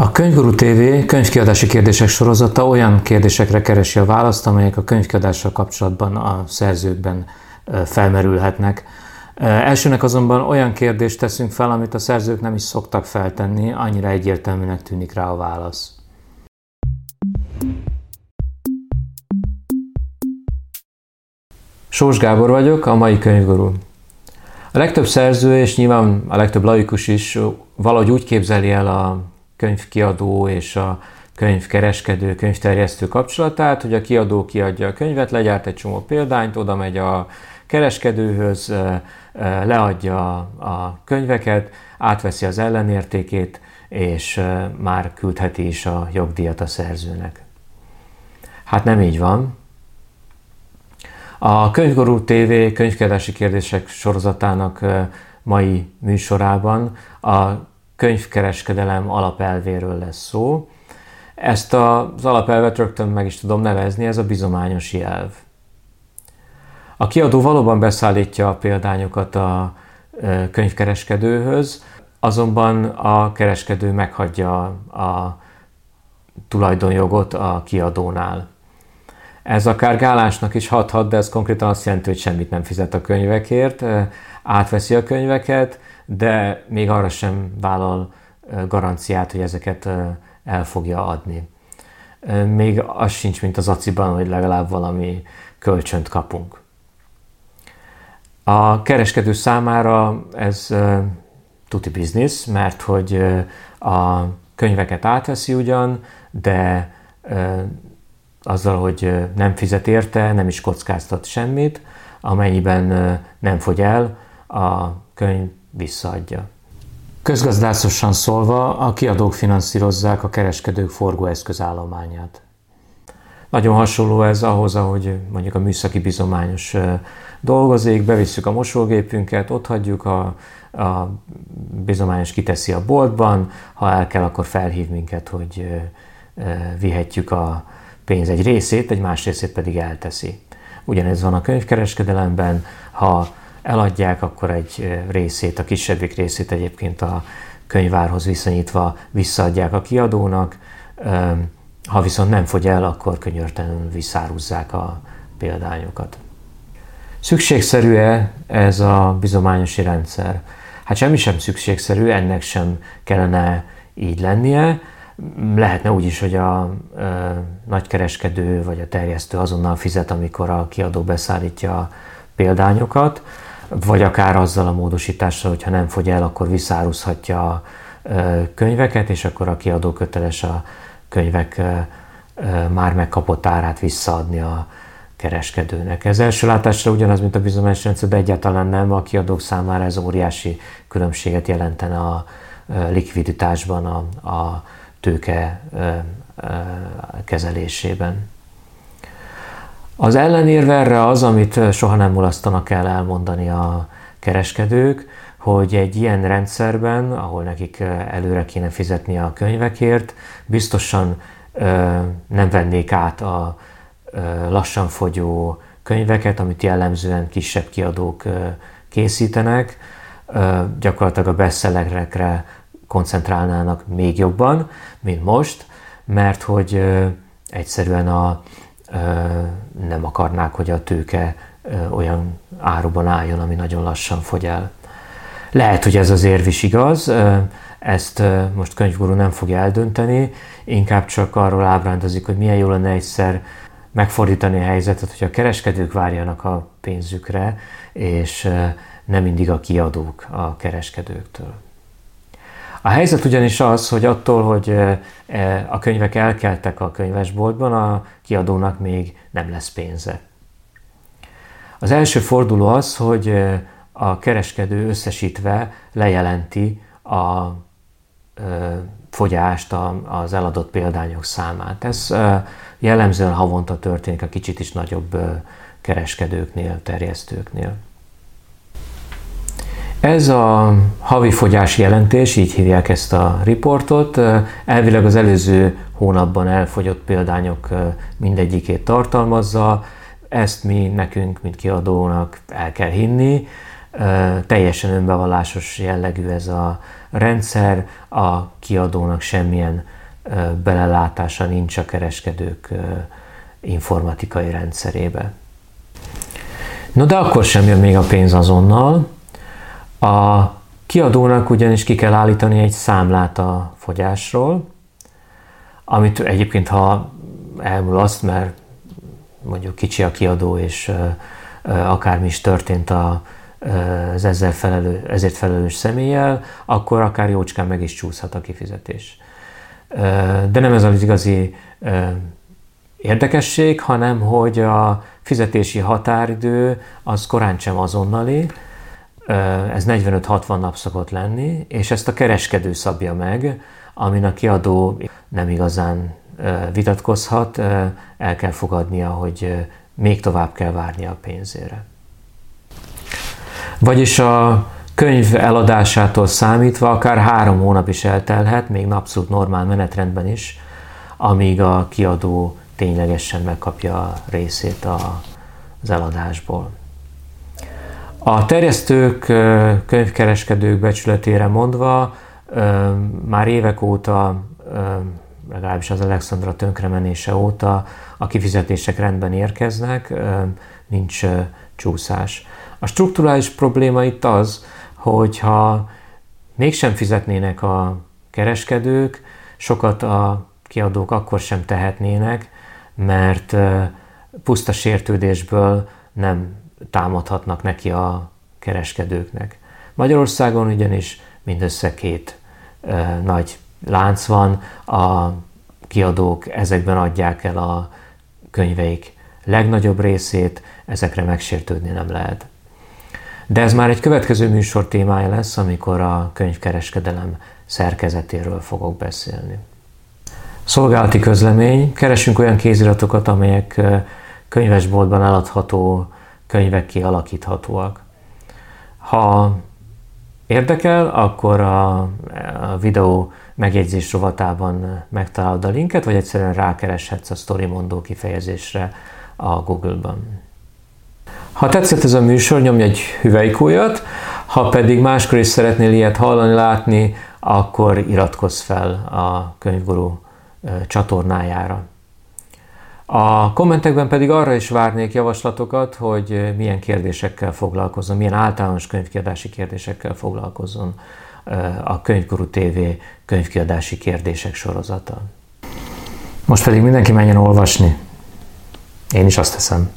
A Könyvguru TV könyvkiadási kérdések sorozata olyan kérdésekre keresi a választ, amelyek a könyvkiadással kapcsolatban a szerzőkben felmerülhetnek. Elsőnek azonban olyan kérdést teszünk fel, amit a szerzők nem is szoktak feltenni, annyira egyértelműnek tűnik rá a válasz. Sós Gábor vagyok, a mai könyvgurú. A legtöbb szerző, és nyilván a legtöbb laikus is valahogy úgy képzeli el a könyvkiadó és a könyvkereskedő, könyvterjesztő kapcsolatát, hogy a kiadó kiadja a könyvet, legyárt egy csomó példányt, oda megy a kereskedőhöz, leadja a könyveket, átveszi az ellenértékét, és már küldheti is a jogdíjat a szerzőnek. Hát nem így van. A Könyvgurú TV könyvkeresési kérdések sorozatának mai műsorában a könyvkereskedelem alapelvéről lesz szó. Ezt az alapelvet rögtön meg is tudom nevezni, ez a bizományos jelv. A kiadó valóban beszállítja a példányokat a könyvkereskedőhöz, azonban a kereskedő meghagyja a tulajdonjogot a kiadónál. Ez akár gálásnak is hathat, de ez konkrétan azt jelenti, hogy semmit nem fizet a könyvekért, átveszi a könyveket, de még arra sem vállal garanciát, hogy ezeket el fogja adni. Még az sincs, mint az aciban, hogy legalább valami kölcsönt kapunk. A kereskedő számára ez tuti biznisz, mert hogy a könyveket átveszi ugyan, de azzal, hogy nem fizet érte, nem is kockáztat semmit, amennyiben nem fogy el, a könyv visszaadja. Közgazdászosan szólva, a kiadók finanszírozzák a kereskedők forgóeszközállományát. Nagyon hasonló ez ahhoz, ahogy mondjuk a műszaki bizományos dolgozik, bevisszük a mosógépünket, ott hagyjuk, a, a bizományos kiteszi a boltban, ha el kell, akkor felhív minket, hogy vihetjük a pénz egy részét, egy más részét pedig elteszi. Ugyanez van a könyvkereskedelemben, ha eladják, akkor egy részét, a kisebbik részét egyébként a könyvárhoz viszonyítva visszaadják a kiadónak, ha viszont nem fogy el, akkor könyörtelenül visszárúzzák a példányokat. Szükségszerű-e ez a bizományosi rendszer? Hát semmi sem szükségszerű, ennek sem kellene így lennie. Lehetne úgy is, hogy a a nagykereskedő vagy a terjesztő azonnal fizet, amikor a kiadó beszállítja a példányokat, vagy akár azzal a módosítással, hogyha nem fogy el, akkor visszáruzhatja a könyveket, és akkor a kiadó köteles a könyvek már megkapott árát visszaadni a kereskedőnek. Ez első látásra ugyanaz, mint a bizonyos rendszer, de egyáltalán nem. A kiadók számára ez óriási különbséget jelentene a likviditásban, a, a tőke kezelésében. Az ellenérve erre az, amit soha nem mulasztanak el elmondani a kereskedők, hogy egy ilyen rendszerben, ahol nekik előre kéne fizetni a könyvekért, biztosan nem vennék át a lassan fogyó könyveket, amit jellemzően kisebb kiadók készítenek, gyakorlatilag a bestsellerekre koncentrálnának még jobban, mint most, mert hogy egyszerűen a, nem akarnák, hogy a tőke olyan áruban álljon, ami nagyon lassan fogy el. Lehet, hogy ez az érv is igaz, ezt most könyvgurú nem fogja eldönteni, inkább csak arról ábrándozik, hogy milyen jó lenne egyszer megfordítani a helyzetet, hogy a kereskedők várjanak a pénzükre, és nem mindig a kiadók a kereskedőktől. A helyzet ugyanis az, hogy attól, hogy a könyvek elkeltek a könyvesboltban, a kiadónak még nem lesz pénze. Az első forduló az, hogy a kereskedő összesítve lejelenti a fogyást, az eladott példányok számát. Ez jellemzően havonta történik a kicsit is nagyobb kereskedőknél, terjesztőknél. Ez a havi fogyás jelentés, így hívják ezt a riportot, elvileg az előző hónapban elfogyott példányok mindegyikét tartalmazza, ezt mi nekünk, mint kiadónak el kell hinni. Teljesen önbevallásos jellegű ez a rendszer, a kiadónak semmilyen belelátása nincs a kereskedők informatikai rendszerébe. No de akkor sem jön még a pénz azonnal. A kiadónak ugyanis ki kell állítani egy számlát a fogyásról, amit egyébként ha elmulaszt, mert mondjuk kicsi a kiadó, és akármi is történt a, az ezzel felelő, ezért felelős személlyel, akkor akár jócskán meg is csúszhat a kifizetés. De nem ez az igazi érdekesség, hanem hogy a fizetési határidő az korán sem azonnali, ez 45-60 nap szokott lenni, és ezt a kereskedő szabja meg, amin a kiadó nem igazán vitatkozhat, el kell fogadnia, hogy még tovább kell várni a pénzére. Vagyis a könyv eladásától számítva akár három hónap is eltelhet, még abszolút normál menetrendben is, amíg a kiadó ténylegesen megkapja a részét az eladásból. A terjesztők, könyvkereskedők becsületére mondva, már évek óta, legalábbis az Alexandra tönkremenése óta a kifizetések rendben érkeznek, nincs csúszás. A strukturális probléma itt az, hogyha mégsem fizetnének a kereskedők, sokat a kiadók akkor sem tehetnének, mert puszta sértődésből nem támadhatnak neki a kereskedőknek. Magyarországon ugyanis mindössze két nagy lánc van, a kiadók ezekben adják el a könyveik legnagyobb részét, ezekre megsértődni nem lehet. De ez már egy következő műsor témája lesz, amikor a könyvkereskedelem szerkezetéről fogok beszélni. Szolgálati közlemény. Keresünk olyan kéziratokat, amelyek könyvesboltban eladható könyvek kialakíthatóak. Ha érdekel, akkor a, a videó megjegyzés rovatában megtalálod a linket, vagy egyszerűen rákereshetsz a Storymondó kifejezésre a Google-ban. Ha tetszett ez a műsor, nyomj egy hüvelykújat, ha pedig máskor is szeretnél ilyet hallani, látni, akkor iratkozz fel a könyvgurú csatornájára. A kommentekben pedig arra is várnék javaslatokat, hogy milyen kérdésekkel foglalkozzon, milyen általános könyvkiadási kérdésekkel foglalkozzon a Könyvguru TV könyvkiadási kérdések sorozata. Most pedig mindenki menjen olvasni. Én is azt teszem.